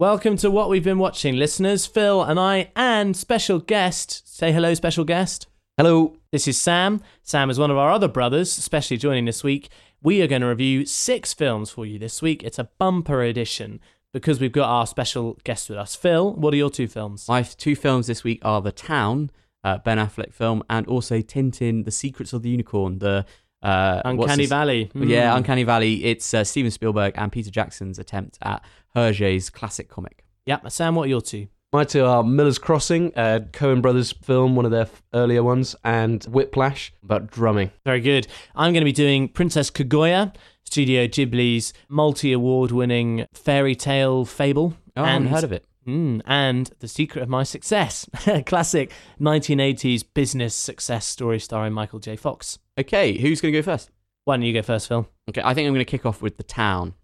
Welcome to what we've been watching, listeners. Phil and I, and special guest. Say hello, special guest. Hello. This is Sam. Sam is one of our other brothers, especially joining this week. We are going to review six films for you this week. It's a bumper edition because we've got our special guest with us. Phil, what are your two films? My two films this week are The Town, uh, Ben Affleck film, and also Tintin: The Secrets of the Unicorn, the uh, Uncanny Valley. Yeah, Mm. Uncanny Valley. It's uh, Steven Spielberg and Peter Jackson's attempt at Hergé's classic comic. Yeah, Sam, what are your two? My two are Miller's Crossing, a Coen Brothers film, one of their f- earlier ones, and Whiplash about drumming. Very good. I'm going to be doing Princess Kaguya, Studio Ghibli's multi award winning fairy tale fable. Oh, I haven't heard of it. Mm, and The Secret of My Success, classic 1980s business success story starring Michael J. Fox. Okay, who's going to go first? Why don't you go first, Phil? Okay, I think I'm going to kick off with The Town.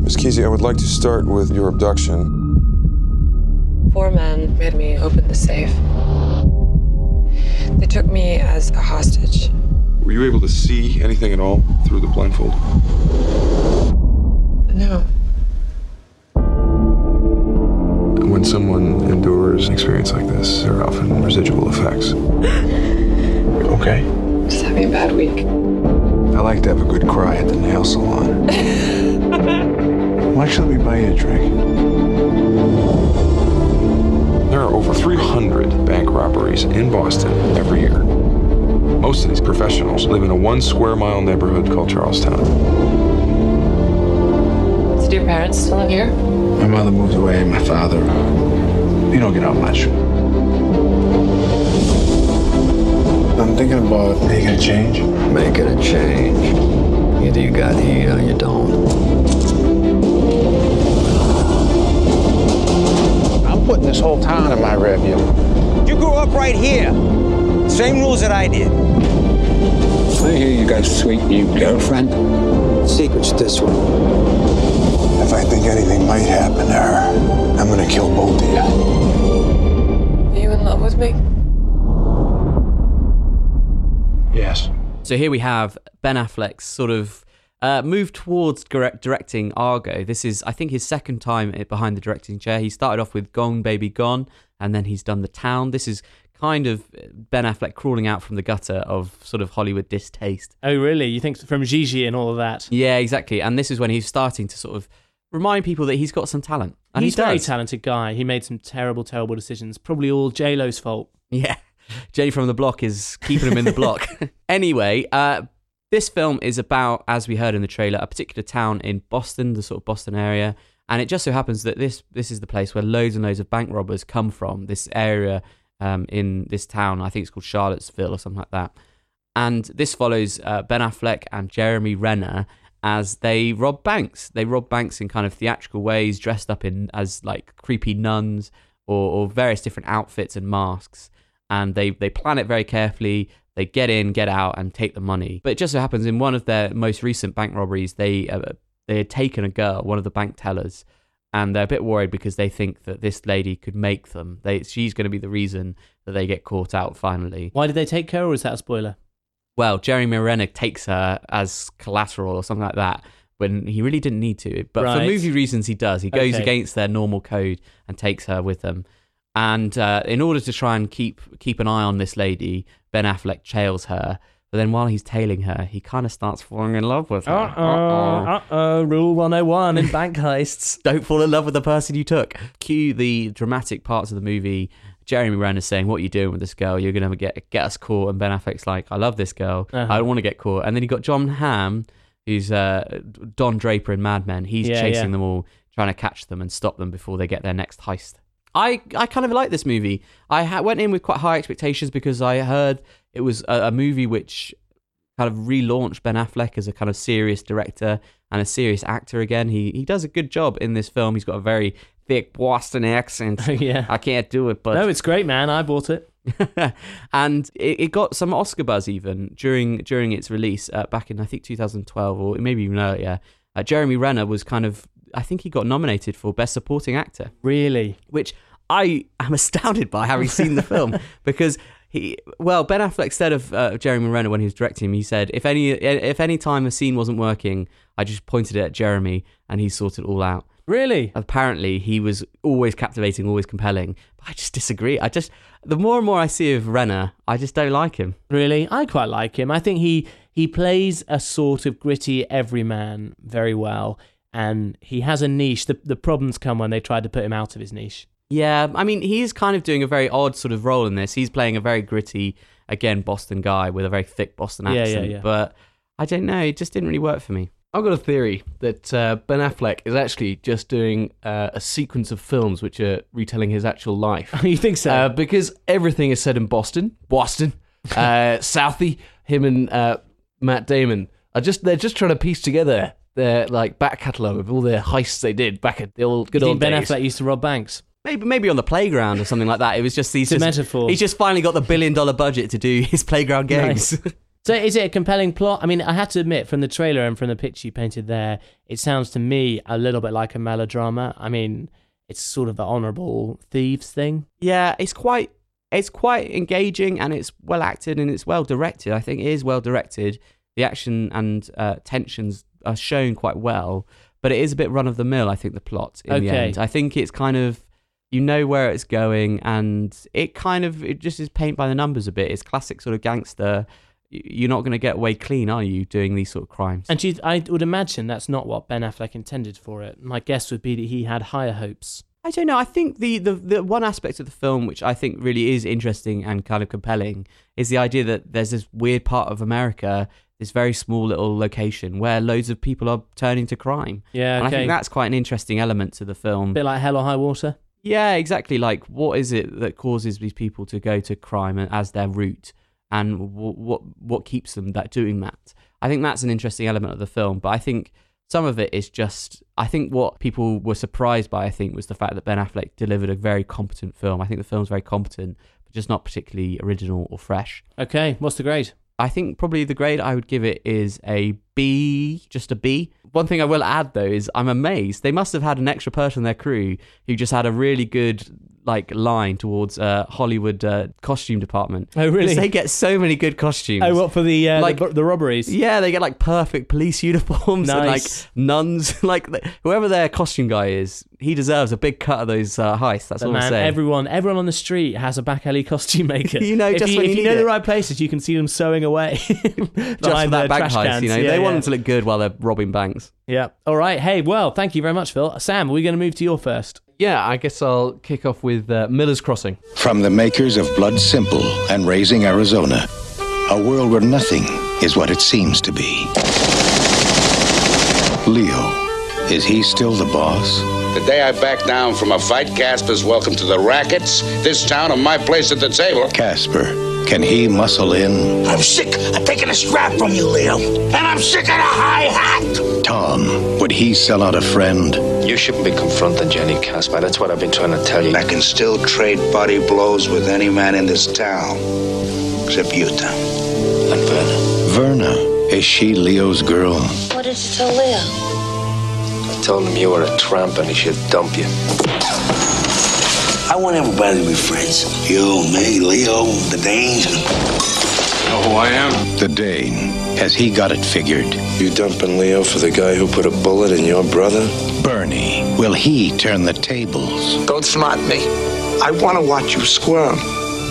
Miss Keesey, I would like to start with your abduction. Four men made me open the safe. They took me as a hostage. Were you able to see anything at all through the blindfold? No, When someone endures an experience like this, there are often residual effects. okay. just having a bad week. I like to have a good cry at the nail salon. Why should we buy you a drink? There are over 300 bank robberies in Boston every year. Most of these professionals live in a one square mile neighborhood called Charlestown. So do your parents still live here? My mother moved away, my father. You don't get out much. I'm thinking about making a change. Making a change. Either you got here or you don't. I'm putting this whole town in my rearview. You grew up right here. Same rules that I did. I hear you got a sweet new girlfriend. Secret's this one. If I think anything might happen to her, I'm gonna kill both of you. Are you in love with me? Yes. So here we have Ben Affleck's sort of uh, move towards direct- directing Argo. This is, I think, his second time behind the directing chair. He started off with Gone Baby Gone, and then he's done The Town. This is kind of Ben Affleck crawling out from the gutter of sort of Hollywood distaste. Oh, really? You think from Gigli and all of that? Yeah, exactly. And this is when he's starting to sort of remind people that he's got some talent. And He's he a very talented guy. He made some terrible, terrible decisions. Probably all J Lo's fault. Yeah. Jenny from the block is keeping him in the block. anyway, uh, this film is about, as we heard in the trailer, a particular town in Boston, the sort of Boston area. And it just so happens that this this is the place where loads and loads of bank robbers come from. This area um, in this town, I think it's called Charlottesville or something like that. And this follows uh, Ben Affleck and Jeremy Renner as they rob banks. They rob banks in kind of theatrical ways, dressed up in as like creepy nuns or, or various different outfits and masks. And they, they plan it very carefully. They get in, get out, and take the money. But it just so happens in one of their most recent bank robberies, they uh, they had taken a girl, one of the bank tellers, and they're a bit worried because they think that this lady could make them. They she's going to be the reason that they get caught out finally. Why did they take her, or is that a spoiler? Well, Jeremy Renner takes her as collateral or something like that when he really didn't need to. But for movie reasons, he does. He goes Okay. against their normal code and takes her with him. And uh, in order to try and keep keep an eye on this lady, Ben Affleck trails her. But then while he's tailing her, he kind of starts falling in love with her. Uh oh. Uh oh. Rule 101 in bank heists. Don't fall in love with the person you took. Cue the dramatic parts of the movie. Jeremy Renner saying, "What are you doing with this girl? You're gonna get get us caught." And Ben Affleck's like, "I love this girl. Uh-huh. I don't want to get caught." And then you got Jon Hamm, who's uh, Don Draper in Mad Men. He's Yeah, chasing yeah. them all, trying to catch them and stop them before they get their next heist. I, I kind of like this movie. I ha- went in with quite high expectations because I heard it was a, a movie which kind of relaunched Ben Affleck as a kind of serious director and a serious actor again. He he does a good job in this film. He's got a very thick Boston accent. yeah. I can't do it, but no, it's great, man. I bought it. and it, it got some Oscar buzz even during during its release uh, back in I think 2012 or maybe even earlier. Uh, Jeremy Renner was kind of I think he got nominated for Best Supporting Actor, Really? which I am astounded by having seen the film because he well Ben Affleck said of uh, Jeremy Renner when he was directing him, he said if any if any time a scene wasn't working, I just pointed it at Jeremy and he sorted it all out. Really? Apparently, he was always captivating, always compelling. But I just disagree. I just the more and more I see of Renner, I just don't like him. Really? I quite like him. I think he he plays a sort of gritty everyman very well, and he has a niche. The the problems come when they try to put him out of his niche. Yeah, I mean, he's kind of doing a very odd sort of role in this. He's playing a very gritty, again, Boston guy with a very thick Boston Yeah, yeah, accent. yeah. But I don't know, it just didn't really work for me. I've got a theory that uh, Ben Affleck is actually just doing uh, a sequence of films which are retelling his actual life. you think so? Uh, because everything is set in Boston, Boston, uh, Southie. Him and uh, Matt Damon are just they're just trying to piece together their like back catalogue of all the heists they did back at the old good you old think Ben days. Affleck used to rob banks? Maybe maybe on the playground or something like that. It was just these It's a just, metaphor. He's just finally got the billion dollar budget to do his playground games. Nice. So is it a compelling plot? I mean, I have to admit, from the trailer and from the picture you painted there, it sounds to me a little bit like a melodrama. I mean, it's sort of the honourable thieves thing. yeah, it's quite it's quite engaging and it's well acted and it's well directed. I think it is well directed. The action and uh, tensions are shown quite well, but it is a bit run of the mill. I think the plot in the end. I think it's kind of you know where it's going and it kind of it just is paint by the numbers a bit. It's classic sort of gangster. You're not going to get away clean, are you, doing these sort of crimes? And you, I would imagine that's not what Ben Affleck intended for it. My guess would be that he had higher hopes. I don't know. I think the, the, the one aspect of the film which I think really is interesting and kind of compelling is the idea that there's this weird part of America, this very small little location where loads of people are turning to crime. Yeah, And I think that's quite an interesting element to the film. a bit like Hell or High Water. Yeah, exactly. Like, what is it that causes these people to go to crime as their route, and w- what what keeps them that doing that? I think that's an interesting element of the film. But I think some of it is just. I think what people were surprised by, I think, was the fact that Ben Affleck delivered a very competent film. I think the film's very competent, but just not particularly original or fresh. Okay, what's the grade? I think probably the grade I would give it is a B, just a B. One thing I will add though is I'm amazed they must have had an extra person in their crew who just had a really good like line towards uh, Hollywood uh, costume department. Oh, really? They get so many good costumes. Oh, what for the uh, Like- the, the robberies? Yeah, they get like perfect police uniforms and like nuns. like whoever their costume guy is, he deserves a big cut of those uh, heists. That's all I'm saying. everyone, everyone on the street has a back alley costume maker. You know, if just you, when if you you know need the right places, you can see them sewing away just for that trash heist, cans. you know, Yeah, they yeah. Want them to look good while they're robbing banks. Yeah. All right. Hey, well, thank you very much, Phil. Sam, are we going to move to your first? Yeah, I guess I'll kick off with uh, Miller's Crossing. From the makers of Blood Simple and Raising Arizona, a world where nothing is what it seems to be. Leo, is he still the boss? The day I back down from a fight, Caspar's welcome to the rackets, this town, and my place at the table. Caspar, can he muscle in? I'm sick of taking a strap from you, Leo. And I'm sick of the high hat. Tom, would he sell out a friend? You shouldn't be confronting Jenny Caspar. That's what I've been trying to tell you. I can still trade body blows with any man in this town, except you, Tom. And Verna. Verna, is she Leo's girl? What did you tell Leo? I told him you were a tramp and he should dump you. I want everybody to be friends. You, me, Leo, the Danes. know who I am? The Dane, has he got it figured? You dumping Leo for the guy who put a bullet in your brother? Bernie, will he turn the tables? Don't smart me. I want to watch you squirm.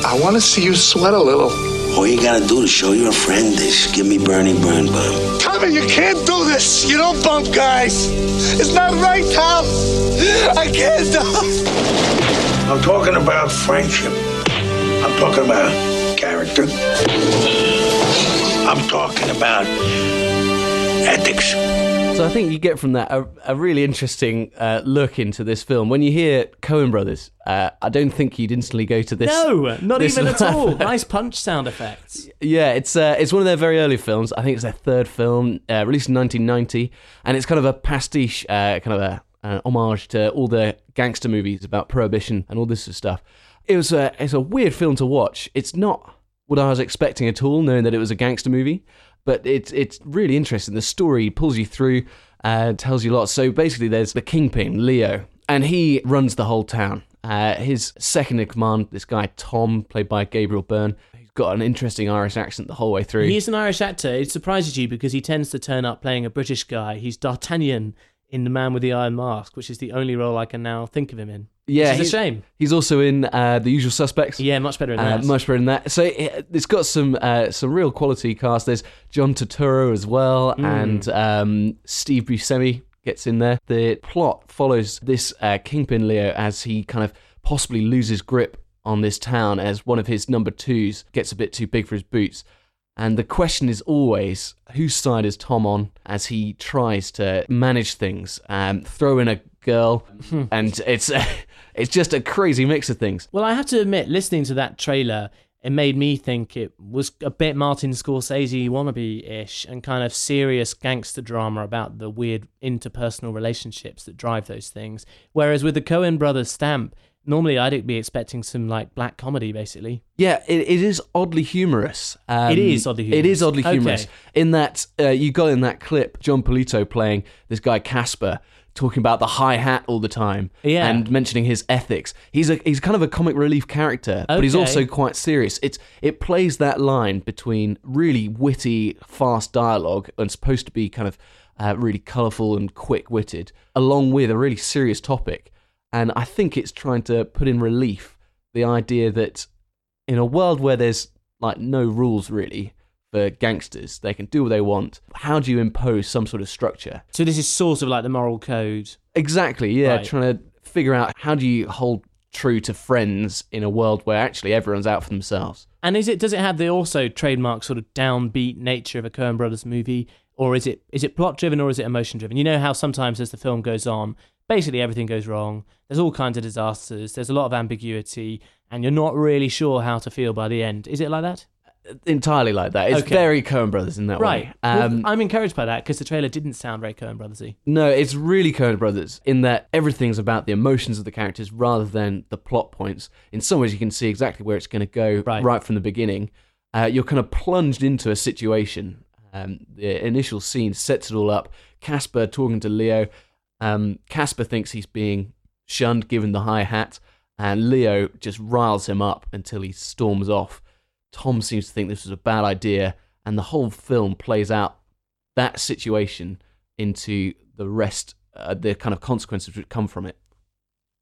I want to see you sweat a little. All you gotta do to show you're a friend is give me Bernie Bernbaum. Tommy, you can't do this. You don't bump guys. It's not right, Tom. I can't do I'm talking about friendship. I'm talking about character. I'm talking about ethics. So I think you get from that a, a really interesting uh, look into this film. When you hear Coen Brothers, uh, I don't think you'd instantly go to this. no, not this even at all. nice punch sound effects. Yeah, it's uh, it's one of their very early films. I think it's their third film, uh, released in 1990, and it's kind of a pastiche, uh, kind of a an homage to all the gangster movies about prohibition and all this sort of stuff. It was a it's a weird film to watch. It's not what I was expecting at all, knowing that it was a gangster movie, but it's it's really interesting. The story pulls you through, uh, tells you a lot. So basically, there's the kingpin Leo, and he runs the whole town. Uh, his second in command, this guy Tom, played by Gabriel Byrne, who's got an interesting Irish accent the whole way through. He's an Irish actor. It surprises you because he tends to turn up playing a British guy. He's D'Artagnan in The Man with the Iron Mask, which is the only role I can now think of him in. yeah, it's a shame. He's also in uh, The Usual Suspects. Yeah, much better in Uh, that. much better than that. So it, it's got some uh, some real quality cast. There's John Turturro as well, Mm. and um, Steve Buscemi gets in there. The plot follows this uh, kingpin Leo as he kind of possibly loses grip on this town as one of his number twos gets a bit too big for his boots. And the question is always whose side is Tom on as he tries to manage things, um, throw in a girl, Hmm. and it's it's just a crazy mix of things. Well, I have to admit, listening to that trailer, it made me think it was a bit Martin Scorsese wannabe ish and kind of serious gangster drama about the weird interpersonal relationships that drive those things. Whereas with the Coen brothers stamp, normally I'd be expecting some like black comedy, basically. Yeah, it, it is oddly humorous. Um, It is oddly It is humorous. oddly humorous. Okay. In that uh, you got in that clip Jon Polito playing this guy Caspar talking about the hi hat all the time Yeah. and mentioning his ethics. He's a he's kind of a comic relief character, but he's also quite serious. It's it plays that line between really witty, fast dialogue and supposed to be kind of uh, really colourful and quick witted, along with a really serious topic. And I think it's trying to put in relief the idea that in a world where there's like no rules really for gangsters, they can do what they want. How do you impose some sort of structure? So this is sort of like the moral code. Exactly, yeah. Right. Trying to figure out how do you hold true to friends in a world where actually everyone's out for themselves. And is it does it have the also trademark sort of downbeat nature of a Coen Brothers movie, or is it is it plot driven or is it emotion driven? You know how sometimes as the film goes on, basically everything goes wrong. There's all kinds of disasters. There's a lot of ambiguity, and you're not really sure how to feel by the end. Is it like that? Entirely like that. It's Okay. very Coen Brothers in that right. way. Well, Um, I'm encouraged by that because the trailer didn't sound very Coen Brothersy. No, it's really Coen Brothers in that everything's about the emotions of the characters rather than the plot points. In some ways, you can see exactly where it's going to go right, from the beginning. Uh, you're kind of plunged into a situation. Um, the initial scene sets it all up. Caspar talking to Leo. Um, Caspar thinks he's being shunned given the high hat, and Leo just riles him up until he storms off. Tom seems to think this was a bad idea, and the whole film plays out that situation into the rest, uh, the kind of consequences which come from it.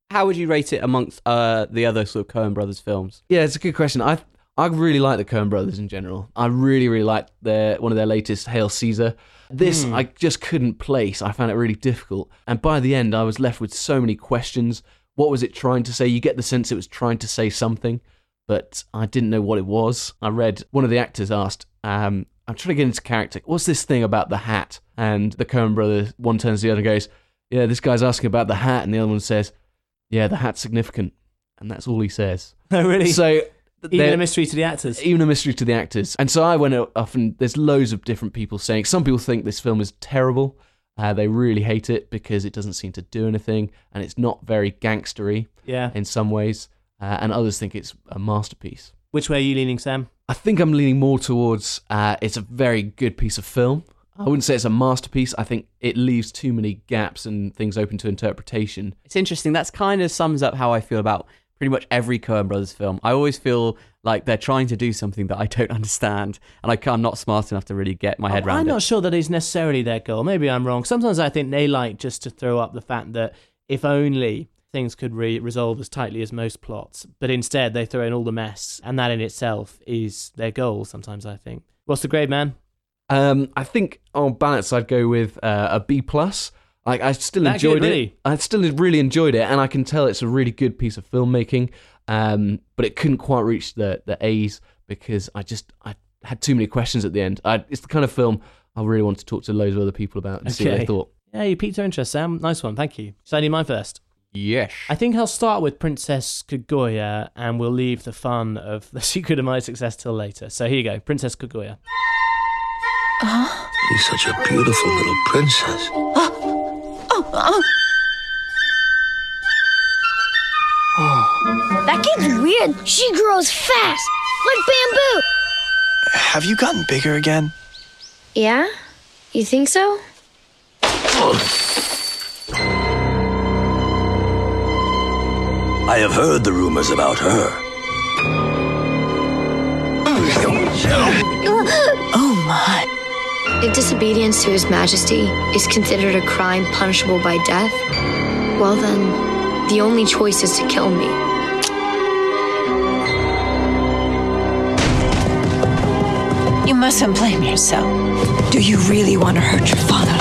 How would you rate it amongst uh, the other sort of Coen Brothers films? Yeah, it's a good question. I I really like the Coen Brothers in general. I really really like their one of their latest Hail Caesar. This Hmm. I just couldn't place. I found it really difficult, and by the end, I was left with so many questions. What was it trying to say? You get the sense it was trying to say something, but I didn't know what it was. I read one of the actors asked, um, "I'm trying to get into character. What's this thing about the hat?" And the Coen Brothers one turns to the other and goes, "Yeah, this guy's asking about the hat," and the other one says, "Yeah, the hat's significant," and that's all he says. Oh, really? So Even a mystery to the actors. even a mystery to the actors. And so I went off, and there's loads of different people saying. Some people think this film is terrible. Uh, they really hate it because it doesn't seem to do anything, and it's not very gangstery Yeah. in some ways. Uh, and others think it's a masterpiece. Which way are you leaning, Sam? I think I'm leaning more towards uh, it's a very good piece of film. I wouldn't say it's a masterpiece. I think it leaves too many gaps and things open to interpretation. It's interesting. That's kind of sums up how I feel about pretty much every Coen Brothers film. I always feel like they're trying to do something that I don't understand, and I can't, I'm not smart enough to really get my head around. I'm not it. sure that is necessarily their goal. Maybe I'm wrong. Sometimes I think they like just to throw up the fact that if only things could re- resolve as tightly as most plots, but instead they throw in all the mess, and that in itself is their goal. Sometimes I think. What's the grade, man? Um, I think on balance, I'd go with uh, a B plus. Like I still That enjoyed good, it. really? I still really enjoyed it, and I can tell it's a really good piece of filmmaking. Um, but it couldn't quite reach the the A's because I just I had too many questions at the end. I, it's the kind of film I really want to talk to loads of other people about and see what they thought. Yeah, you piqued our interest, Sam. Nice one. Thank you. So I need mine first. Yes. I think I'll start with Princess Kaguya, and we'll leave the fun of the secret of my success till later. So here you go, Princess Kaguya. You're such a beautiful little princess. That kid's weird. She grows fast, like bamboo. Have you gotten bigger again? Yeah? You think so? I have heard the rumors about her. oh my. If disobedience to His Majesty is considered a crime punishable by death, well then, the only choice is to kill me. You mustn't blame yourself. Do you really want to hurt your father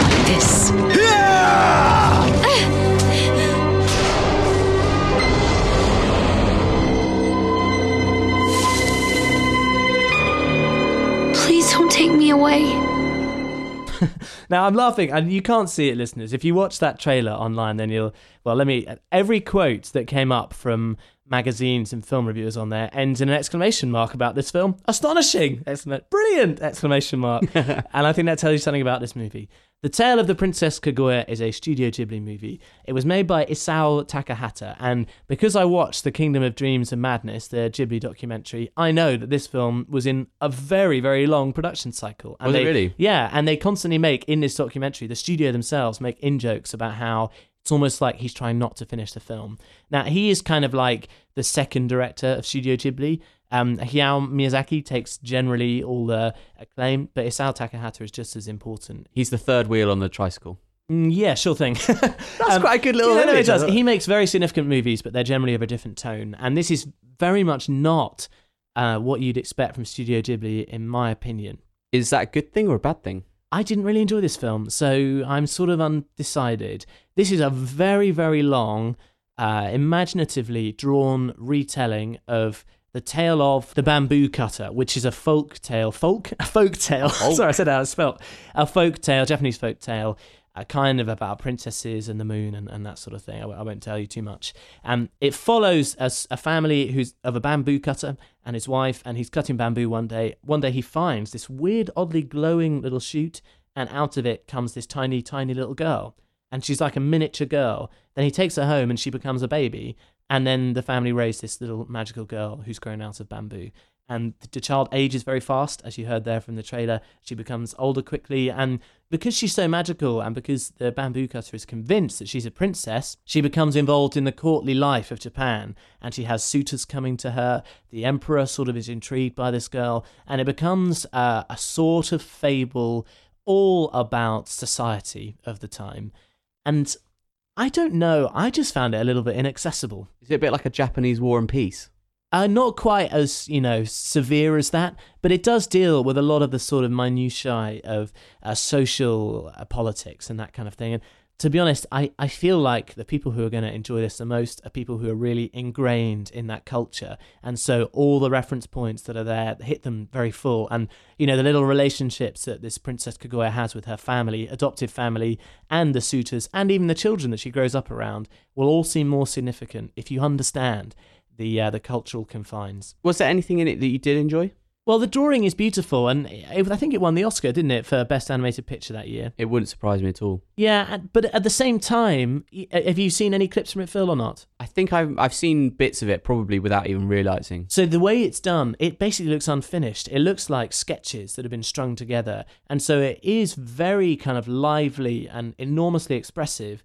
Now I'm laughing, and you can't see it, listeners. If you watch that trailer online, then you'll. Well, let me. Every quote that came up from magazines and film reviewers on there ends in an exclamation mark about this film. Astonishing! Excellent, brilliant! Exclamation mark. and I think that tells you something about this movie. The Tale of the Princess Kaguya is a Studio Ghibli movie. It was made by Isao Takahata, and because I watched The Kingdom of Dreams and Madness, the Ghibli documentary, I know that this film was in a very, very long production cycle. And Was it they- really? Yeah, and they constantly make in this documentary, the studio themselves make in jokes about how it's almost like he's trying not to finish the film. Now he is kind of like the second director of Studio Ghibli. Um, Hayao Miyazaki takes generally all the acclaim, but Isao Takahata is just as important. He's the third wheel on the tricycle. Mm, yeah, sure thing. That's quite a good little yeah, no, it does. He makes very significant movies, but they're generally of a different tone. And this is very much not uh, what you'd expect from Studio Ghibli, in my opinion. Is that a good thing or a bad thing? I didn't really enjoy this film, so I'm sort of undecided. This is a very, very long, uh, imaginatively drawn retelling of the tale of the bamboo cutter, which is a folk tale. Folk? A folk tale. Sorry, I said how it's spelt. A folk tale, Japanese folk tale, uh, kind of about princesses and the moon and, and that sort of thing. I won't tell you too much. Um, it follows a family who's of a bamboo cutter and his wife, and he's cutting bamboo one day. One day he finds this weird, oddly glowing little shoot, and out of it comes this tiny, tiny little girl. And she's like a miniature girl. Then he takes her home and she becomes a baby. And then the family raise this little magical girl who's grown out of bamboo. And the child ages very fast, as you heard there from the trailer. She becomes older quickly. And because she's so magical and because the bamboo cutter is convinced that she's a princess, she becomes involved in the courtly life of Japan. And she has suitors coming to her. The emperor sort of is intrigued by this girl. And it becomes uh, a sort of fable all about society of the time. And I don't know, I just found it a little bit inaccessible. Is it a bit like a Japanese War and Peace? Uh, not quite as you know severe as that, but it does deal with a lot of the sort of minutiae of uh, social uh, politics and that kind of thing. And to be honest, I, I feel like the people who are going to enjoy this the most are people who are really ingrained in that culture, and so all the reference points that are there hit them very full. And you know the little relationships that this Princess Kaguya has with her family, adoptive family, and the suitors, and even the children that she grows up around, will all seem more significant if you understand the uh, the cultural confines. Was there anything in it that you did enjoy? Well, the drawing is beautiful, and it, I think it won the Oscar, didn't it, for best animated picture that year? It wouldn't surprise me at all. Yeah, but at the same time, uh, have you seen any clips from it, Phil, or not? I think I've I've seen bits of it probably without even realizing. So the way it's done, it basically looks unfinished. It looks like sketches that have been strung together, and so it is very kind of lively and enormously expressive.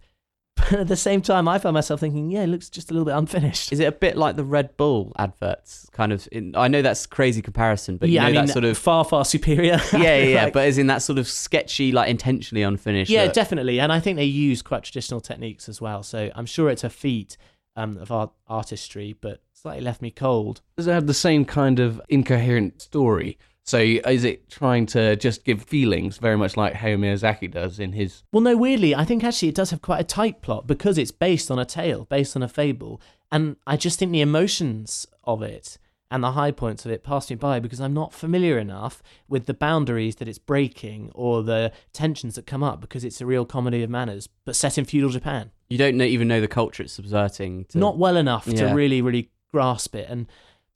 But at the same time, I found myself thinking, yeah, it looks just a little bit unfinished. Is it a bit like the Red Bull adverts? Kind of. In, I know that's crazy comparison, but yeah, you know I mean, that sort of far, far superior. yeah, yeah, yeah. Like- But as in that sort of sketchy, like intentionally unfinished. Yeah, look. definitely. And I think they use quite traditional techniques as well. So I'm sure it's a feat um, of art- artistry, but slightly left me cold. Does it have the same kind of incoherent story? So is it trying to just give feelings very much like Hayao Miyazaki does in his Well, no, weirdly, I think actually it does have quite a tight plot because it's based on a tale, based on a fable. And I just think the emotions of it and the high points of it pass me by because I'm not familiar enough with the boundaries that it's breaking or the tensions that come up because it's a real comedy of manners, but set in feudal Japan. You don't know, even know the culture it's subverting. To, not well enough Yeah. to really, really grasp it. And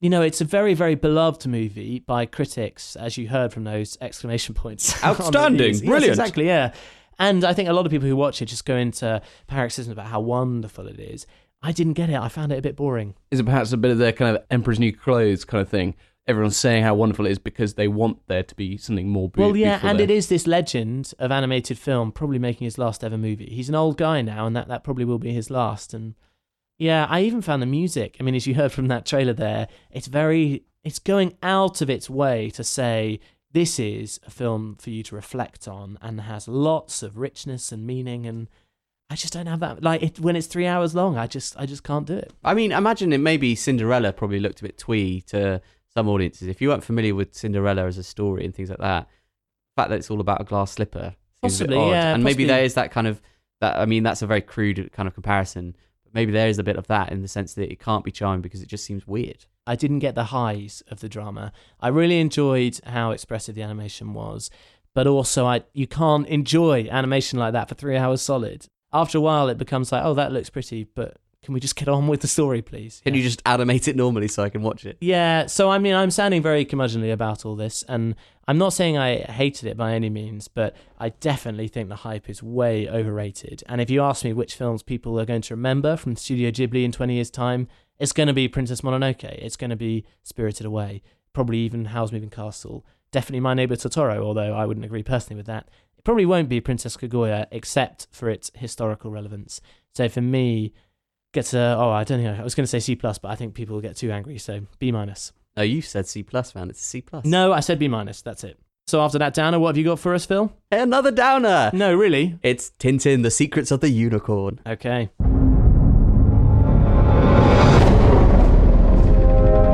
you know, it's a very, very beloved movie by critics, as you heard from those exclamation points. Outstanding, reviews. Yes, brilliant. exactly, yeah. And I think a lot of people who watch it just go into paroxysms about how wonderful it is. I didn't get it. I found it a bit boring. is it perhaps a bit of the kind of Emperor's New Clothes kind of thing? Everyone's saying how wonderful it is because they want there to be something more be- Well, yeah, beautiful and there. it is this legend of animated film, probably making his last ever movie. He's an old guy now, and that, that probably will be his last. And Yeah, I even found the music. I mean, as you heard from that trailer there, it's very it's going out of its way to say this is a film for you to reflect on and has lots of richness and meaning and I just don't have that like it, when it's 3 hours long, I just I just can't do it. I mean, imagine it maybe Cinderella probably looked a bit twee to some audiences. If you weren't familiar with Cinderella as a story and things like that, the fact that it's all about a glass slipper seems a bit Possibly, odd. yeah, and maybe there is that kind of that. I mean, that's a very crude kind of comparison. Maybe there is a bit of that in the sense that it can't be charming because it just seems weird. I didn't get the highs of the drama. I really enjoyed how expressive the animation was, but also I you can't enjoy animation like that for 3 hours solid. After a while it becomes like, "Oh, that looks pretty, but can we just get on with the story, please?" Can you just animate it normally so I can watch it? Yeah, so I mean, I'm sounding very curmudgeonly about all this, and I'm not saying I hated it by any means, but I definitely think the hype is way overrated. And if you ask me which films people are going to remember from Studio Ghibli in 20 years' time, it's going to be Princess Mononoke, it's going to be Spirited Away, probably even Howl's Moving Castle, definitely My Neighbor Totoro, although I wouldn't agree personally with that. It probably won't be Princess Kaguya, except for its historical relevance. So for me, gets a oh I don't know I was going to say C plus, but I think people get too angry. So B minus. Oh, you said C plus, man. It's a C plus. No, I said B minus. That's it. So after that downer, what have you got for us, Phil? Another downer. No, really. It's Tintin: The Secrets of the Unicorn. Okay.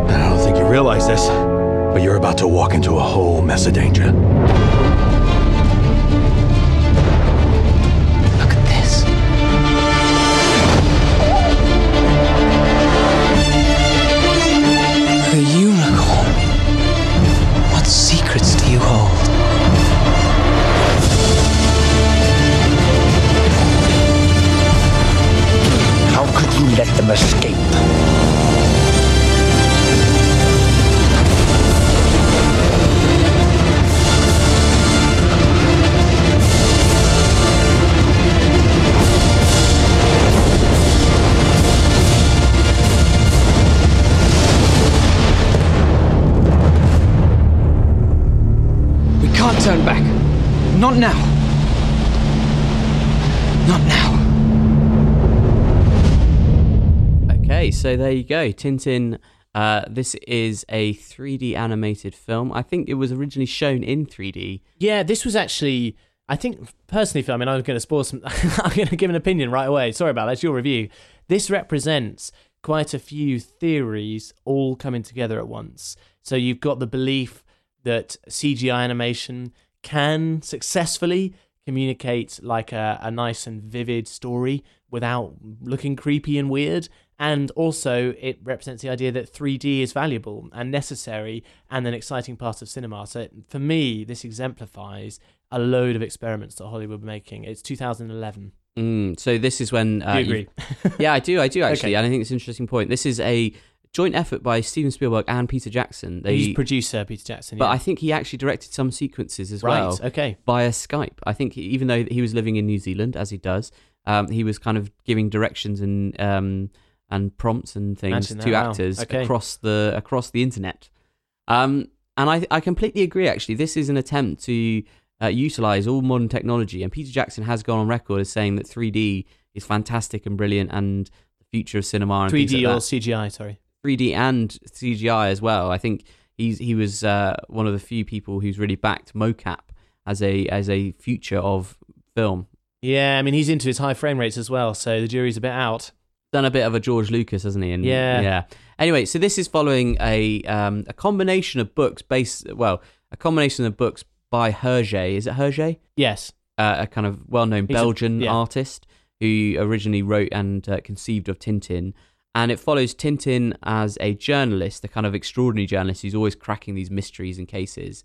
I don't think you realize this, but you're about to walk into a whole mess of danger. So there you go. Tintin. Uh, this is a 3D animated film. I think it was originally shown in 3D. Yeah, this was actually. I think personally. I mean, I'm going to spoil some. I'm going to give an opinion right away. Sorry about that. It's your review. This represents quite a few theories all coming together at once. So you've got the belief that CGI animation can successfully communicate like a, a nice and vivid story without looking creepy and weird. And also, it represents the idea that 3D is valuable and necessary and an exciting part of cinema. So, for me, this exemplifies a load of experiments that Hollywood were making. It's 2011. Mm, so this is when. Uh, Do you agree? yeah, I do. I do actually, Okay. and I think it's an interesting point. This is a joint effort by Steven Spielberg and Peter Jackson. They, He's producer Peter Jackson. but yeah. I think he actually directed some sequences as Right, well. okay. Via Skype. I think he- even though he was living in New Zealand as he does, um, he was kind of giving directions and um, and prompts and things Imagine to that, wow. actors Okay. across the across the internet. Um, and I I completely agree. Actually, this is an attempt to uh, utilize all modern technology. And Peter Jackson has gone on record as saying that 3D is fantastic and brilliant and the future of cinema. And 3D like or. CGI, sorry. 3D and CGI as well. I think he's he was uh, one of the few people who's really backed mocap as a as a future of film. Yeah, I mean, he's into his high frame rates as well, so the jury's a bit out. Done a bit of a George Lucas, hasn't he? And, Yeah. yeah. Anyway, so this is following a um, a combination of books based well, a combination of books by Hergé. Is it Hergé? Yes. Uh, a kind of well-known He's a- Belgian yeah. artist who originally wrote and uh, conceived of Tintin. And it follows Tintin as a journalist, a kind of extraordinary journalist who's always cracking these mysteries and cases.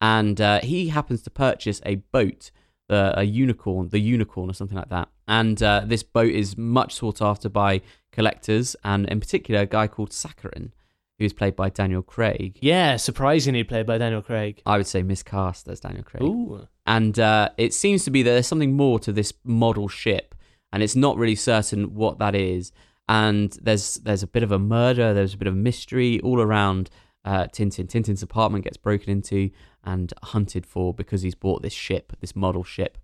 And uh, he happens to purchase a boat, uh, a unicorn, the unicorn or something like that. And uh, this boat is much sought after by collectors, and in particular, a guy called Sakharine, who is played by Daniel Craig. Yeah, surprisingly played by Daniel Craig. I would say miscast as Daniel Craig. Ooh. And uh, it seems to be that there's something more to this model ship, and it's not really certain what that is. And there's there's a bit of a murder, there's a bit of mystery all around uh, Tintin. Tintin's apartment gets broken into and hunted for because he's bought this ship, this model ship.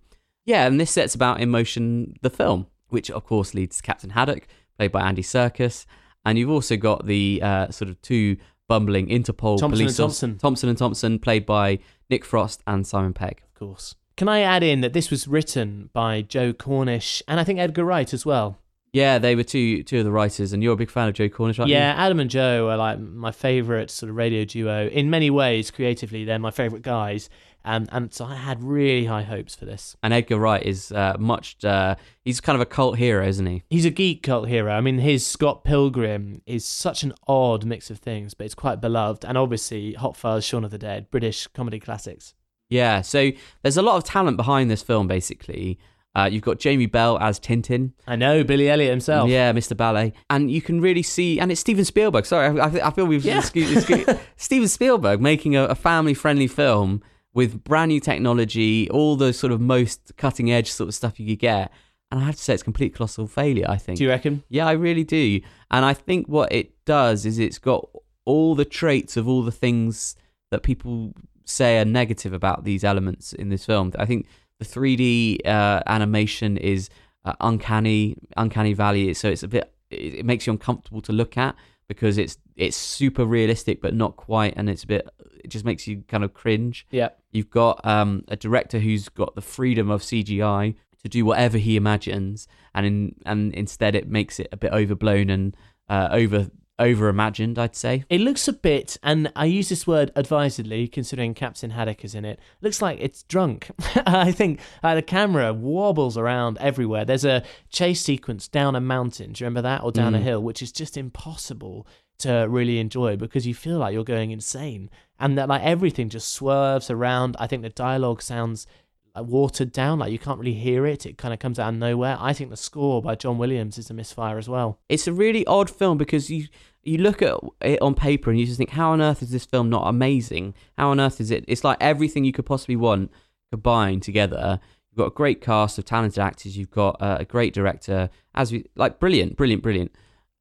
Yeah, and this sets about in motion the film, which of course leads to Captain Haddock, played by Andy Serkis, and you've also got the uh, sort of two bumbling Interpol Thompson police and Thompson. Thompson and Thompson, played by Nick Frost and Simon Pegg. Of course. Can I add in that this was written by Joe Cornish and I think Edgar Wright as well? Yeah, they were two two of the writers, and you're a big fan of Joe Cornish, aren't yeah, you? Adam and Joe are like my favorite sort of radio duo. In many ways, creatively, they're my favorite guys. Um, and so I had really high hopes for this. And Edgar Wright is uh, much. Uh, he's kind of a cult hero, isn't he? He's a geek cult hero. I mean, his Scott Pilgrim is such an odd mix of things, but it's quite beloved. And obviously, Hot Fuzz, Shaun of the Dead, British comedy classics. Yeah, so there's a lot of talent behind this film. Basically, uh, you've got Jamie Bell as Tintin. I know Billy Elliot himself. Yeah, Mr. Ballet, and you can really see, and it's Steven Spielberg. Sorry, I, I feel we've Yeah. excuse- excuse- Steven Spielberg making a, a family-friendly film with brand new technology, all the sort of most cutting-edge sort of stuff you could get. And I have to say, it's a complete colossal failure. I think. Do you reckon? Yeah, I really do. And I think what it does is it's got all the traits of all the things that people say are negative about these elements in this film. I think the 3D uh, animation is uh, uncanny, uncanny valley. So it's a bit, it, makes you uncomfortable to look at because it's it's super realistic but not quite, and it's a bit, it just makes you kind of cringe. Yeah. You've got um, a director who's got the freedom of CGI to do whatever he imagines, and in, and instead it makes it a bit overblown and uh, over over imagined. I'd say. It looks a bit, and I use this word advisedly, considering Captain Haddock is in it. Looks like it's drunk. I think uh, the camera wobbles around everywhere. There's a chase sequence down a mountain. Do you remember that, or down a Mm. hill, which is just impossible to really enjoy because you feel like you're going insane, and that like everything just swerves around. I think the dialogue sounds like watered down, like you can't really hear it. It kind of comes out of nowhere. I think the score by John Williams is a misfire as well. It's a really odd film because you you look at it on paper and you just think, how on earth is this film not amazing? How on earth is it? It's like everything you could possibly want combined together. You've got a great cast of talented actors. You've got uh, a great director, as we like, brilliant, brilliant, brilliant.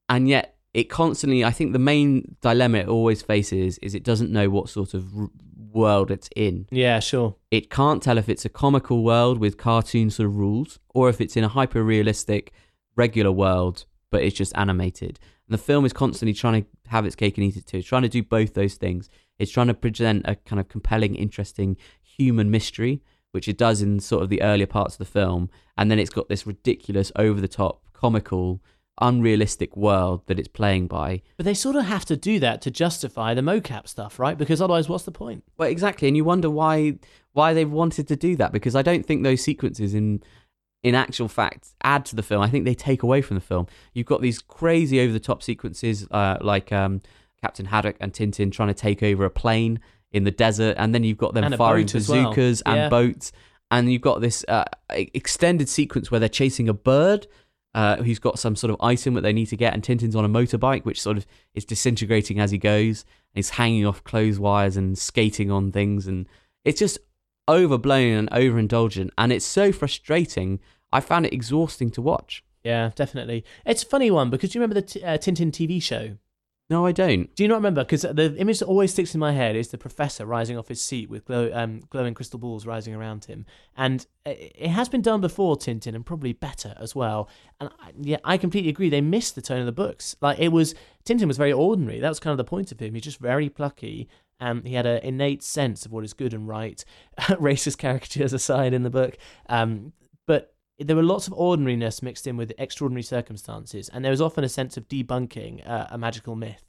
And yet, it constantly. I think the main dilemma it always faces is it doesn't know what sort of world it's in. Yeah, sure. It can't tell if it's a comical world with cartoon sort of rules or if it's in a hyper realistic, regular world, but it's just animated. And the film is constantly trying to have its cake and eat it too. It's trying to do both those things. It's trying to present a kind of compelling, interesting human mystery, which it does in sort of the earlier parts of the film. And then it's got this ridiculous, over the top, comical, unrealistic world that it's playing by. But they sort of have to do that to justify the mocap stuff, right? Because otherwise, what's the point? Well, exactly, and you wonder why why they've wanted to do that because I don't think those sequences in in actual fact add to the film. I think they take away from the film. You've got these crazy over the top sequences uh, like um, Captain Haddock and Tintin trying to take over a plane in the desert, and then you've got them firing boat as well. bazookas and boats, and you've got this uh, extended sequence where they're chasing a bird. Uh, who's got some sort of item that they need to get, and Tintin's on a motorbike, which sort of is disintegrating as he goes. He's hanging off clothes wires and skating on things, and it's just overblown and overindulgent, and it's so frustrating. I found it exhausting to watch. Yeah, definitely. It's a funny one because you remember the t- uh, Tintin TV show? No, I don't. Do you not remember? Because the image that always sticks in my head is the professor rising off his seat with glow, um, glowing crystal balls rising around him. And it has been done before, Tintin, and probably better as well. And I, yeah, I completely agree. They missed the tone of the books. Like it was, Tintin was very ordinary. That was kind of the point of him. He's just very plucky. Um, he had an innate sense of what is good and right. Racist caricatures aside in the book. Um, but there were lots of ordinariness mixed in with extraordinary circumstances, and there was often a sense of debunking uh, a magical myth.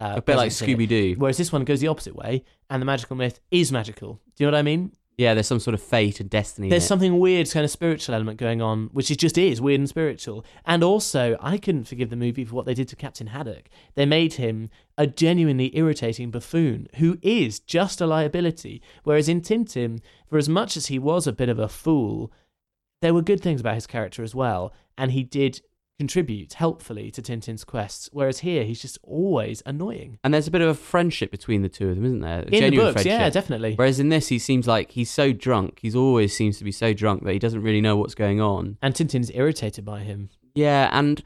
Uh, A bit like it. Scooby-Doo. Whereas this one goes the opposite way, and the magical myth is magical. Do you know what I mean? Yeah, there's some sort of fate and destiny. in There's something weird, kind of spiritual element going on, which it just is weird and spiritual. And also, I couldn't forgive the movie for what they did to Captain Haddock. They made him a genuinely irritating buffoon who is just a liability. Whereas in Tintin, for as much as he was a bit of a fool, there were good things about his character as well, and he did contribute helpfully to Tintin's quests. Whereas here, he's just always annoying. And there's a bit of a friendship between the two of them, isn't there? A In the genuine books, yeah, definitely. Whereas in this, he seems like he's so drunk. He's always seems to be so drunk that he doesn't really know what's going on. And Tintin's irritated by him. Yeah, and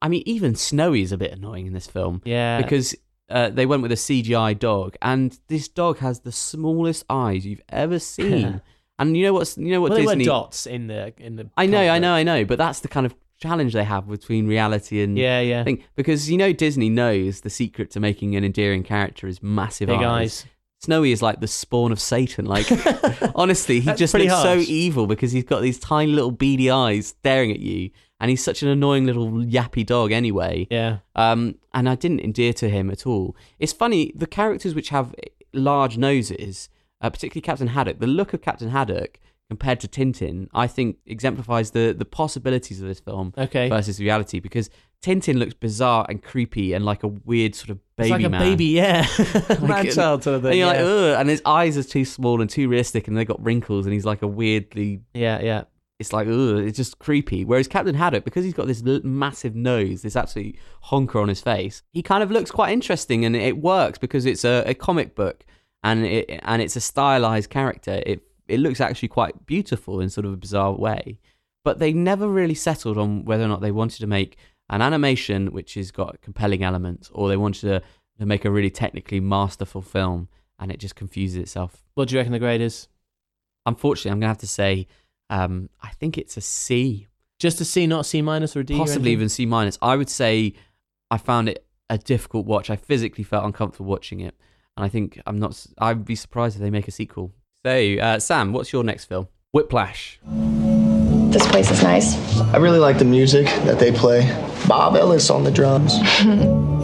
I mean, even Snowy is a bit annoying in this film. Yeah. Because uh, they went with a CGI dog, and this dog has the smallest eyes you've ever seen. And you know what's you know what well, Disney dots in the in the. I know, I know, I know, but that's the kind of challenge they have between reality and Yeah, yeah. thing. Because you know Disney knows the secret to making an endearing character is massive Big eyes. eyes. Snowy is like the spawn of Satan. Like, honestly, he That's just looks so evil because he's got these tiny little beady eyes staring at you, and he's such an annoying little yappy dog anyway. Yeah. Um, and I didn't endear to him at all. It's funny the characters which have large noses, uh, particularly Captain Haddock. The look of Captain Haddock compared to Tintin, I think exemplifies the the possibilities of this film Okay. versus reality because Tintin looks bizarre and creepy and like a weird sort of baby It's like a man. baby, yeah. Like, Man child sort of thing. and you're yeah. like, Ugh, and his eyes are too small and too realistic, and they've got wrinkles, and he's like a weirdly. Yeah, yeah. It's like, ugh, it's just creepy. Whereas Captain Haddock, because he's got this massive nose, this absolute honker on his face, he kind of looks quite interesting, and it works because it's a, a comic book, and it and it's a stylized character. It it looks actually quite beautiful in sort of a bizarre way. But they never really settled on whether or not they wanted to make an animation which has got compelling elements, or they wanted to, to make a really technically masterful film, and it just confuses itself. What do you reckon the grade is? Unfortunately, I'm gonna have to say, um, I think it's a C, Just a C, not a C minus or a D? possibly even C minus. I would say I found it a difficult watch. I physically felt uncomfortable watching it, and I think I'm not. I'd be surprised if they make a sequel. So, uh, Sam, what's your next film? Whiplash. This place is nice. I really like the music that they play. Bob Ellis on the drums.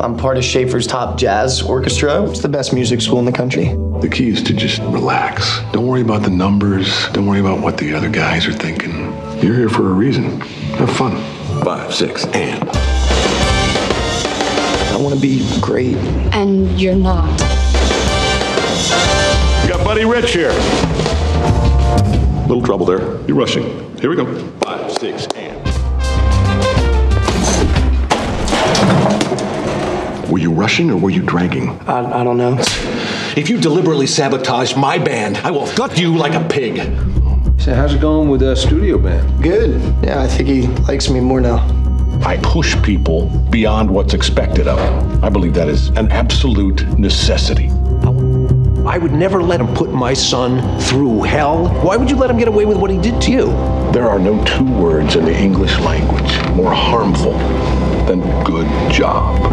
I'm part of Shaffer's top jazz orchestra. It's the best music school in the country. The key is to just relax. Don't worry about the numbers. Don't worry about what the other guys are thinking. You're here for a reason. Have fun. Five, six, and. I want to be great. And you're not. We got Buddy Rich here. Little trouble there. You're rushing. Here we go. Five, six, and. Were you rushing or were you dragging? I, I don't know. If you deliberately sabotage my band, I will gut you like a pig. So how's it going with the studio band? Good. Yeah, I think he likes me more now. I push people beyond what's expected of them. I believe that is an absolute necessity. I would never let him put my son through hell. Why would you let him get away with what he did to you? There are no two words in the English language more harmful than good job.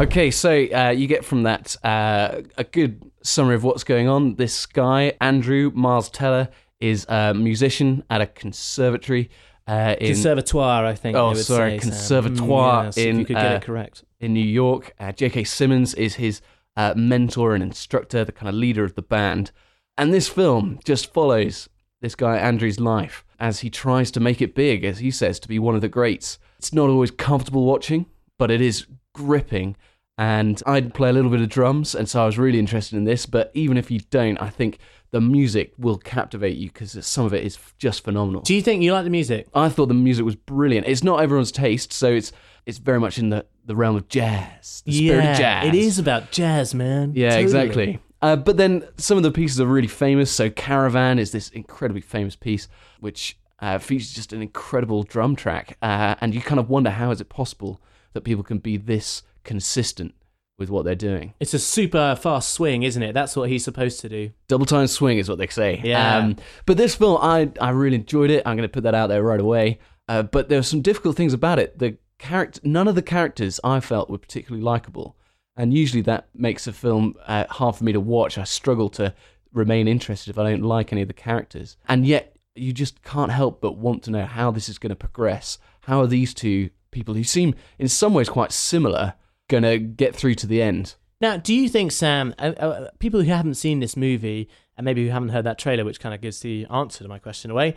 Okay, so uh, you get from that uh, a good summary of what's going on. This guy, Andrew Miles Teller, is a musician at a conservatory. Uh, in, Conservatoire, I think. Oh, sorry, say, conservatoire Mm, yes, in if you could get uh, it correct. in New York. Uh, J.K. Simmons is his uh, mentor and instructor, the kind of leader of the band. And this film just follows this guy Andrew's life as he tries to make it big, as he says, to be one of the greats. It's not always comfortable watching, but it is gripping. And I'd play a little bit of drums, and so I was really interested in this. But even if you don't, I think the music will captivate you because some of it is just phenomenal. Do you think you like the music? I thought the music was brilliant. It's not everyone's taste, so it's it's very much in the, the realm of jazz, the spirit of jazz. it is about jazz, man. Yeah, Totally. exactly. Uh, but then some of the pieces are really famous. So Caravan is this incredibly famous piece, which uh, features just an incredible drum track, uh, and you kind of wonder how is it possible that people can be this consistent with what they're doing. It's a super fast swing, isn't it? That's what he's supposed to do. Double time swing is what they say. Um, Yeah. but this film, I I really enjoyed it. I'm going to put that out there right away. Uh, but there were some difficult things about it. The character, none of the characters I felt were particularly likable, and usually that makes a film uh, hard for me to watch. I struggle to remain interested if I don't like any of the characters, and yet you just can't help but want to know how this is going to progress. How are these two people who seem in some ways quite similar going to get through to the end? Now, do you think, Sam, uh, uh, people who haven't seen this movie and maybe who haven't heard that trailer, which kind of gives the answer to my question away,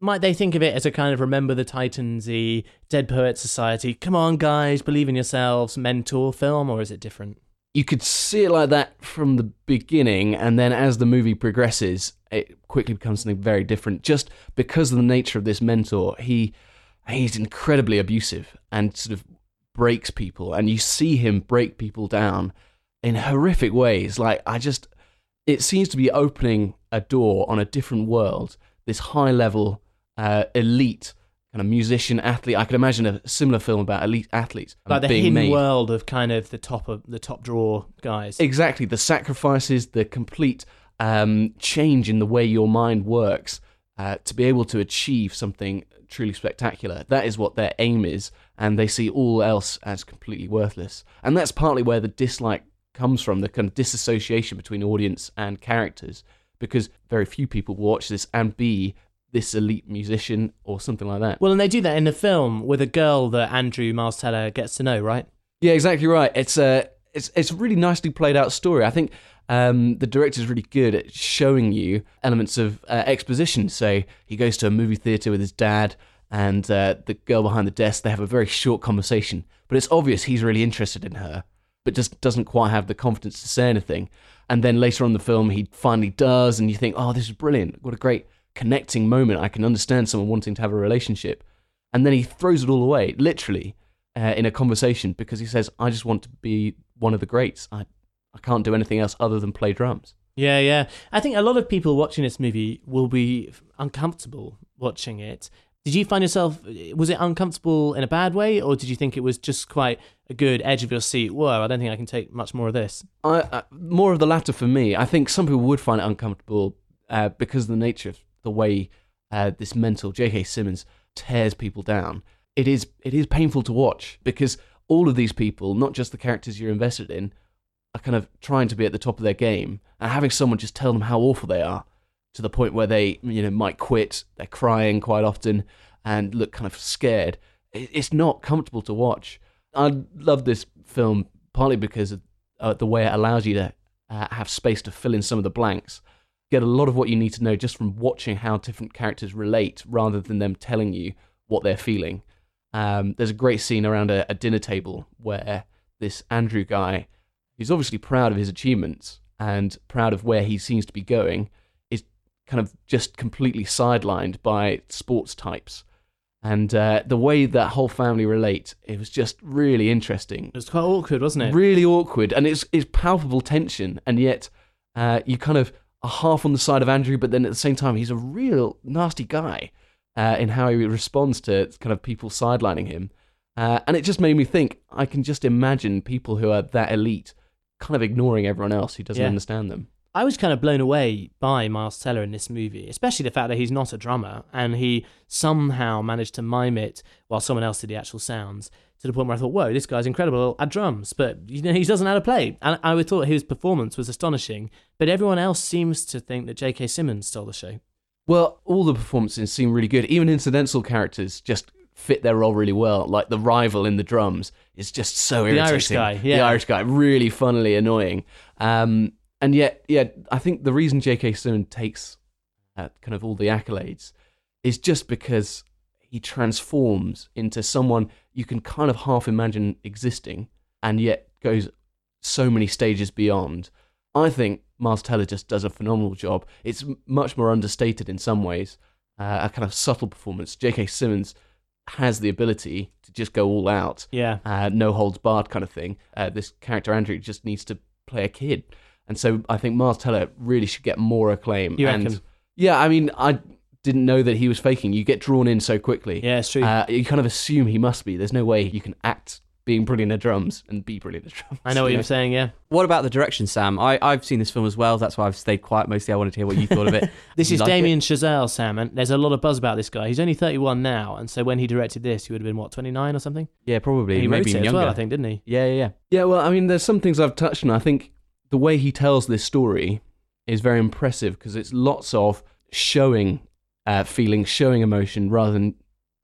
might they think of it as a kind of Remember the Titans y Dead Poet Society, come on, guys, believe in yourselves, mentor film, or is it different? you could see it like that from the beginning, and then as the movie progresses, it quickly becomes something very different. Just because of the nature of this mentor, he he's incredibly abusive and sort of breaks people, and you see him break people down in horrific ways. Like I just, it seems to be opening a door on a different world. This high level, uh, elite kind of musician athlete. I could imagine a similar film about elite athletes Like the being hidden made. world of kind of the top of the top draw guys. Exactly. The sacrifices, the complete um, change in the way your mind works uh, to be able to achieve something truly spectacular. That is what their aim is, and they see all else as completely worthless. And that's partly where the dislike comes from the kind of disassociation between audience and characters, because very few people watch this and be this elite musician or something like that. Well, and they do that in the film with a girl that Andrew Miles Teller gets to know, right? Yeah, exactly right. It's a it's it's a really nicely played out story. I think um, the director's really good at showing you elements of uh, exposition. So he goes to a movie theater with his dad and uh, the girl behind the desk. They have a very short conversation, but it's obvious he's really interested in her, but just doesn't quite have the confidence to say anything. And then later on the film, he finally does, and you think, oh, this is brilliant. What a great connecting moment. I can understand someone wanting to have a relationship. And then he throws it all away, literally, uh, in a conversation because he says, I just want to be one of the greats. I, I can't do anything else other than play drums. Yeah, yeah. I think a lot of people watching this movie will be uncomfortable watching it. Did you find yourself, was it uncomfortable in a bad way, or did you think it was just quite a good edge of your seat? Whoa, I don't think I can take much more of this. I, uh, more of the latter for me. I think some people would find it uncomfortable uh, because of the nature of the way uh, this mental J.K. Simmons tears people down. It is it is painful to watch because all of these people, not just the characters you're invested in, are kind of trying to be at the top of their game, and having someone just tell them how awful they are to the point where they you know might quit. They're crying quite often and look kind of scared. It's not comfortable to watch. I love this film partly because of uh, the way it allows you to uh, have space to fill in some of the blanks get a lot of what you need to know just from watching how different characters relate rather than them telling you what they're feeling. Um, there's a great scene around a, a, dinner table where this Andrew guy, who's obviously proud of his achievements and proud of where he seems to be going, is kind of just completely sidelined by sports types. And uh, the way that whole family relate, it was just really interesting. It was quite awkward, wasn't it? Really awkward, and it's it's palpable tension, and yet uh, you kind of are half on the side of Andrew, but then at the same time, he's a real nasty guy uh, in how he responds to kind of people sidelining him. Uh, and it just made me think I can just imagine people who are that elite kind of ignoring everyone else who doesn't Yeah. understand them. I was kind of blown away by Miles Teller in this movie, especially the fact that he's not a drummer and he somehow managed to mime it while someone else did the actual sounds to the point where I thought, whoa, this guy's incredible at drums, but you know he doesn't know how to play. And I would thought his performance was astonishing, but everyone else seems to think that J.K. Simmons stole the show. Well, all the performances seem really good. Even incidental characters just fit their role really well. Like the rival in the drums is just so interesting. The. Irish guy, yeah. The. Irish guy, really funnily annoying. Um, and yet, yeah, I think the reason J.K. Simmons takes uh, kind of all the accolades is just because he transforms into someone you can kind of half imagine existing and yet goes so many stages beyond. I think Miles Teller just does a phenomenal job. It's much more understated in some ways, uh, a kind of subtle performance. J.K. Simmons has the ability to just go all out, Yeah. uh, no holds barred kind of thing. Uh, this character Andrew just needs to play a kid, and so I think Miles Teller really should get more acclaim. You and reckon? yeah, I mean, I didn't know that he was faking. You get drawn in so quickly. Yeah, it's true. Uh, you kind of assume he must be. There's no way you can act being brilliant at drums and be brilliant at drums. I know what you you're saying, yeah. What about the direction, Sam? I, I've seen this film as well. That's why I've stayed quiet mostly. I wanted to hear what you thought of it. This You is like it? Damien Chazelle, Sam, and there's a lot of buzz about this guy. He's only 31 now, and so when he directed this, he would have been, what, 29 or something? Yeah, probably. And he Maybe wrote it even as well. I think, didn't he? Yeah, yeah, yeah. Yeah, well, I mean, there's some things I've touched on. I think the way he tells this story is very impressive because it's lots of showing uh, feelings, showing emotion, rather than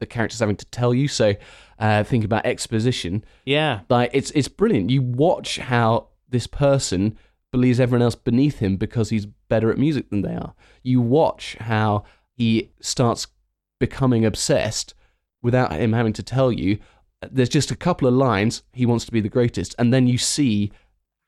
the characters having to tell you. So, uh, think about exposition. Yeah. Like it's it's brilliant. You watch how this person believes everyone else beneath him because he's better at music than they are. You watch how he starts becoming obsessed without him having to tell you. There's just a couple of lines. He wants to be the greatest, and then you see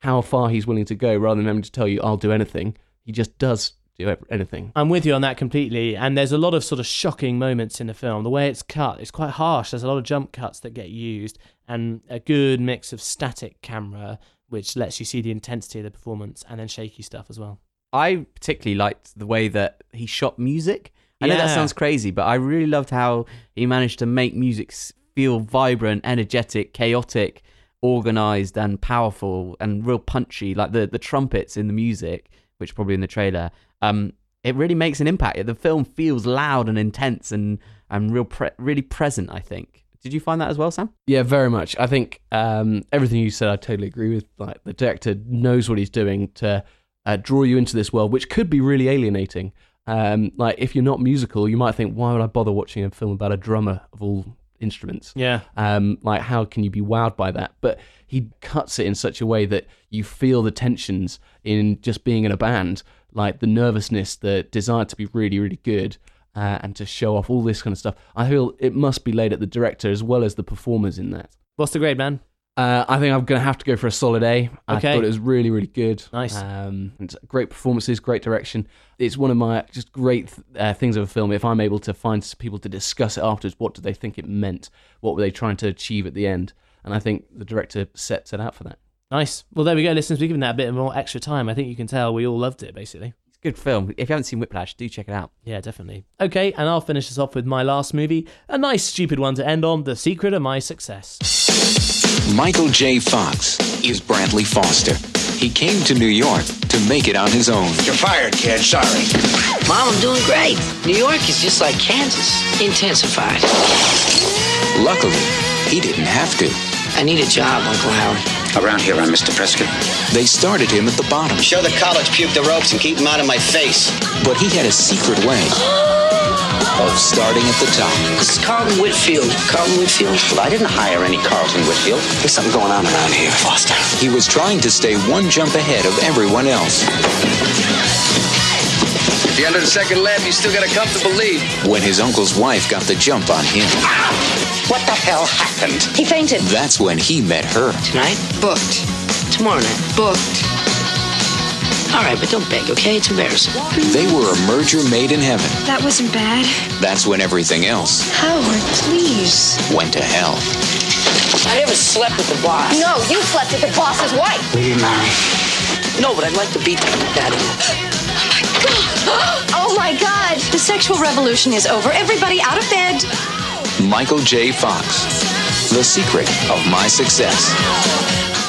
how far he's willing to go, rather than having to tell you, "I'll do anything." He just does do anything. I'm with you on that completely. And there's a lot of sort of shocking moments in the film. The way it's cut, it's quite harsh. There's a lot of jump cuts that get used, and a good mix of static camera, which lets you see the intensity of the performance, and then shaky stuff as well. I particularly liked the way that he shot music. I know that sounds crazy, but I really loved how he managed to make music feel vibrant, energetic, chaotic, organized, and powerful, and real punchy. Like the the trumpets in the music, which probably in the trailer, um, it really makes an impact. The film feels loud and intense, and and real pre- really present. I think. Did you find that as well, Sam? Yeah, very much. I think um, everything you said, I totally agree with. Like the director knows what he's doing to uh, draw you into this world, which could be really alienating. Um, like if you're not musical, you might think, why would I bother watching a film about a drummer of all instruments? Yeah. Um, like how can you be wowed by that? But he cuts it in such a way that you feel the tensions in just being in a band, like the nervousness, the desire to be really, really good. Uh, and to show off all this kind of stuff, I feel it must be laid at the director as well as the performers in that. What's the grade, man? Uh, I think I'm going to have to go for a solid A. I Okay. thought it was really, really good. Nice. Um, and great performances, great direction. It's one of my just great uh, things of a film. If I'm able to find people to discuss it afterwards, what did they think it meant? What were they trying to achieve at the end? And I think the director sets it out for that. Nice. Well, there we go, listeners. We've given that a bit more extra time. I think you can tell we all loved it, basically. It's a good film. If you haven't seen Whiplash, do check it out. Yeah, definitely. Okay, and I'll finish us off with my last movie. A nice, stupid one to end on The Secret of My Success. Michael J. Fox is Brantley Foster. He came to New York to make it on his own. You're fired, kid. Sorry. Mom, I'm doing great. New York is just like Kansas, intensified. Luckily, he didn't have to. I need a job, Uncle Howard. Around here, I'm Mr. Prescott. They started him at the bottom, Show the college puke the ropes and keep him out of my face. but he had a secret way of starting at the top. This is Carlton Whitfield. Carlton Whitfield? Well, I didn't hire any Carlton Whitfield. There's something going on around here, Foster. He was trying to stay one jump ahead of everyone else. At the end of the second lap, you still got a comfortable lead. When his uncle's wife got the jump on him, What the hell happened? He fainted. that's when he met her. Tonight? Booked. Tomorrow night? Booked. All right, but don't beg, okay? It's embarrassing. They were a merger made in heaven. That wasn't bad. That's when everything else Howard, please. went to hell. I never slept with the boss. No, you slept with the boss's wife. Will you marry? No, but I'd like to beat that. Oh my god! Oh my god! The sexual revolution is over. Everybody out of bed. Michael J. Fox. The secret of my success.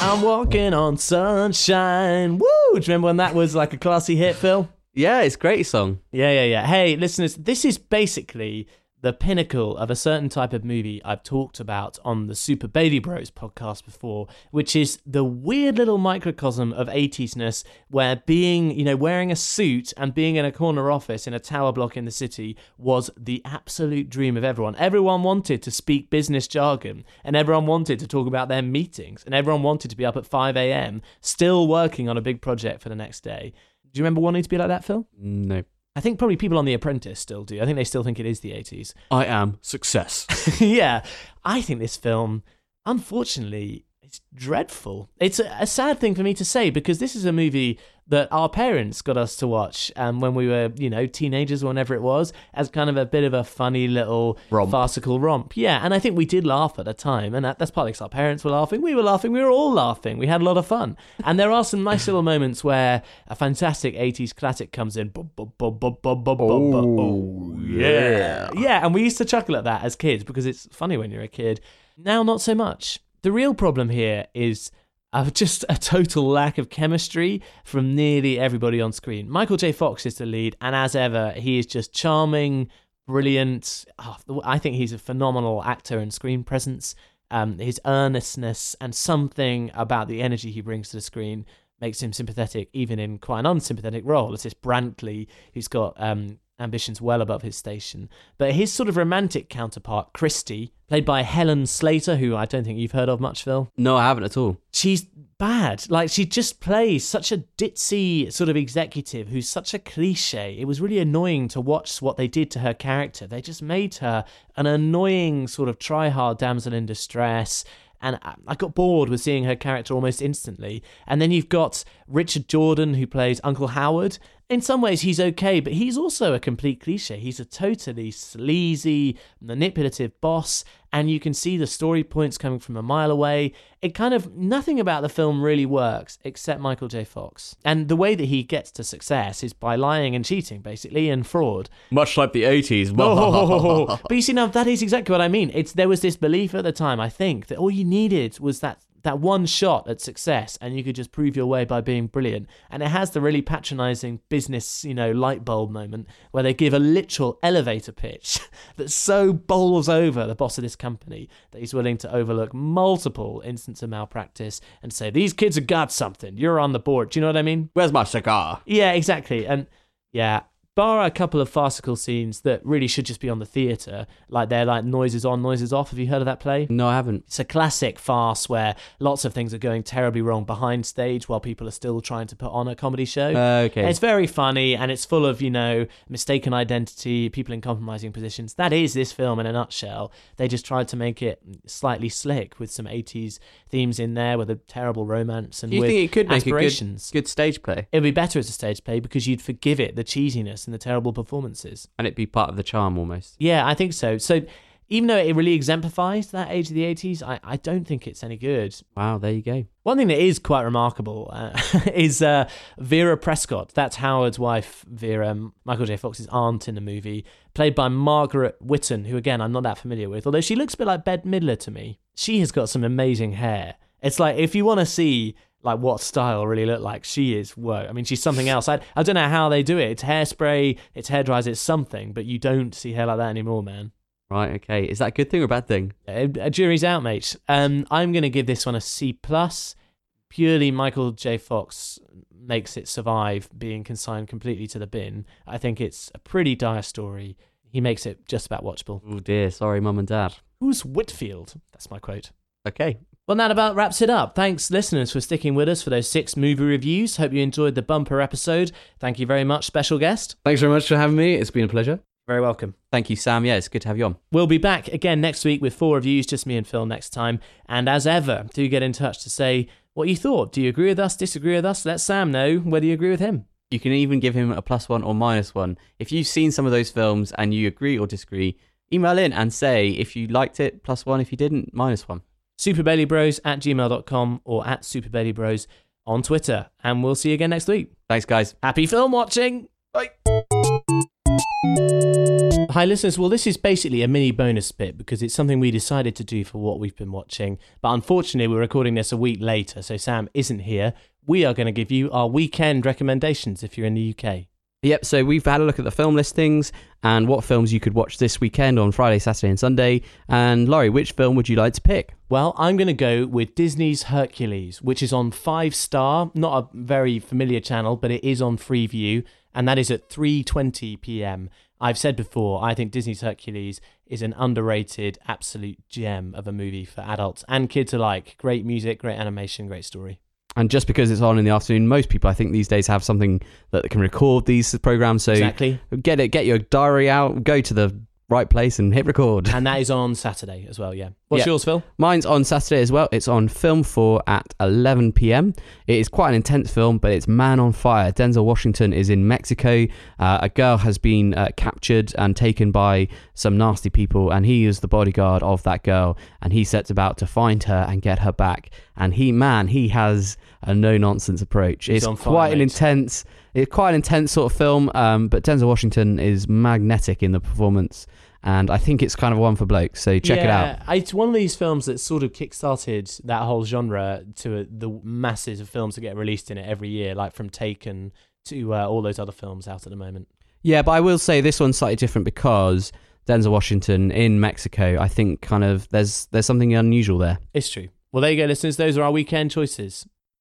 I'm walking on sunshine. Woo! Do you remember when that was like a classy hit, Phil? Yeah, it's a great song. Yeah, yeah, yeah. Hey, listeners, this is basically the pinnacle of a certain type of movie I've talked about on the Super Belly Bros podcast before, which is the weird little microcosm of 80s-ness where being, you know, wearing a suit and being in a corner office in a tower block in the city was the absolute dream of everyone. Everyone wanted to speak business jargon and everyone wanted to talk about their meetings and everyone wanted to be up at 5 a.m. still working on a big project for the next day. Do you remember wanting to be like that, Phil? No. I think probably people on The Apprentice still do. I think they still think it is the 80s. I am success. yeah. I think this film, unfortunately, it's dreadful. It's a, a sad thing for me to say because this is a movie that our parents got us to watch um, when we were, you know, teenagers whenever it was, as kind of a bit of a funny little Romp. farcical romp. Yeah, and I think we did laugh at the time, and that, that's partly because our parents were laughing, we were laughing, we were all laughing, we had a lot of fun. And there are some nice little moments where a fantastic 80s classic comes in. Oh, yeah. Yeah, and we used to chuckle at that as kids because it's funny when you're a kid. Now, not so much. The real problem here is uh, just a total lack of chemistry from nearly everybody on screen. Michael J. Fox is the lead, and as ever, he is just charming, brilliant. Oh, I think he's a phenomenal actor and screen presence. Um, his earnestness and something about the energy he brings to the screen makes him sympathetic, even in quite an unsympathetic role. It's this Brantley who's got um, ambitions well above his station. But his sort of romantic counterpart, Christy, played by Helen Slater, who I don't think you've heard of much, Phil. No, I haven't at all. She's bad. Like she just plays such a ditzy sort of executive who's such a cliche. It was really annoying to watch what they did to her character. They just made her an annoying sort of try-hard damsel in distress. And I got bored with seeing her character almost instantly. And then you've got Richard Jordan, who plays Uncle Howard. In some ways, he's okay, but he's also a complete cliche. He's a totally sleazy, manipulative boss, and you can see the story points coming from a mile away. It kind of nothing about the film really works except Michael J. Fox. And the way that he gets to success is by lying and cheating, basically, and fraud. Much like the 80s. but you see, now that is exactly what I mean. It's there was this belief at the time, I think, that all you needed was that that one shot at success and you could just prove your way by being brilliant. And it has the really patronizing business, you know, light bulb moment where they give a literal elevator pitch that so bowls over the boss of this company that he's willing to overlook multiple instances of malpractice and say, These kids have got something. You're on the board. Do you know what I mean? Where's my cigar? Yeah, exactly. And yeah, bar a couple of farcical scenes that really should just be on the theatre, like they're like noises on, noises off. Have you heard of that play? No, I haven't. It's a classic farce where lots of things are going terribly wrong behind stage while people are still trying to put on a comedy show. Uh, okay. It's very funny and it's full of, you know, mistaken identity, people in compromising positions. That is this film in a nutshell. They just tried to make it slightly slick with some 80s themes in there with a terrible romance and Do you think it could make a good, good stage play? It'd be better as a stage play because you'd forgive it the cheesiness and the terrible performances. And it'd be part of the charm almost. Yeah, I think so. So even though it really exemplifies that age of the 80s, I, I don't think it's any good. Wow, there you go. One thing that is quite remarkable uh, is uh, Vera Prescott. That's Howard's wife, Vera, Michael J. Fox's aunt in the movie, played by Margaret Whitton, who, again, I'm not that familiar with, although she looks a bit like Bette Midler to me. She has got some amazing hair. It's like, if you want to see like what style really look like. She is whoa. I mean, she's something else. I I don't know how they do it. It's hairspray, it's hair dryers, it's something, but you don't see hair like that anymore, man. Right, okay. Is that a good thing or a bad thing? Uh, A jury's out, mate. Um, I'm going to give this one a C plus. Purely, Michael J. Fox makes it survive being consigned completely to the bin. I think it's a pretty dire story. He makes it just about watchable. Oh dear, sorry, mum and dad. Who's Whitfield? That's my quote. Okay. Well, that about wraps it up. Thanks, listeners, for sticking with us for those six movie reviews. Hope you enjoyed the bumper episode. Thank you very much, special guest. Thanks very much for having me. It's been a pleasure. Very welcome. Thank you, Sam. Yeah, it's good to have you on. We'll be back again next week with four reviews, just me and Phil next time. And as ever, do get in touch to say what you thought. Do you agree with us, disagree with us? Let Sam know whether you agree with him. You can even give him a plus one or minus one. If you've seen some of those films and you agree or disagree, email in and say if you liked it, plus one. If you didn't, minus one. Superbellybros at gmail.com or at superbellybros on Twitter. And we'll see you again next week. Thanks, guys. Happy film watching. Bye. Hi, listeners. Well, this is basically a mini bonus bit because it's something we decided to do for what we've been watching. But unfortunately, we're recording this a week later, so Sam isn't here. We are going to give you our weekend recommendations if you're in the UK. Yep, so we've had a look at the film listings and what films you could watch this weekend on Friday, Saturday, and Sunday. And Laurie, which film would you like to pick? Well, I'm going to go with Disney's Hercules, which is on Five Star, not a very familiar channel, but it is on Freeview, and that is at 3:20 p.m. I've said before, I think Disney's Hercules is an underrated, absolute gem of a movie for adults and kids alike. Great music, great animation, great story. And just because it's on in the afternoon, most people I think these days have something that can record these programs. So Exactly. get it, get your diary out, go to the right place and hit record. And that is on Saturday as well, yeah. What's Yeah. yours, Phil? Mine's on Saturday as well. It's on Film 4 at 11 p.m. It is quite an intense film, but it's man on fire. Denzel Washington is in Mexico. Uh, a girl has been uh, captured and taken by some nasty people, and he is the bodyguard of that girl. And he sets about to find her and get her back. And he, man, he has a no nonsense approach. He's it's quite an intense. It's quite an intense sort of film, um, but Denzel Washington is magnetic in the performance, and I think it's kind of one for blokes. So check it out. It's one of these films that sort of kickstarted that whole genre to uh, the masses of films that get released in it every year, like from Taken to uh, all those other films out at the moment. Yeah, but I will say this one's slightly different because Denzel Washington in Mexico. I think kind of there's there's something unusual there. It's true. Well, there you go, listeners. Those are our weekend choices.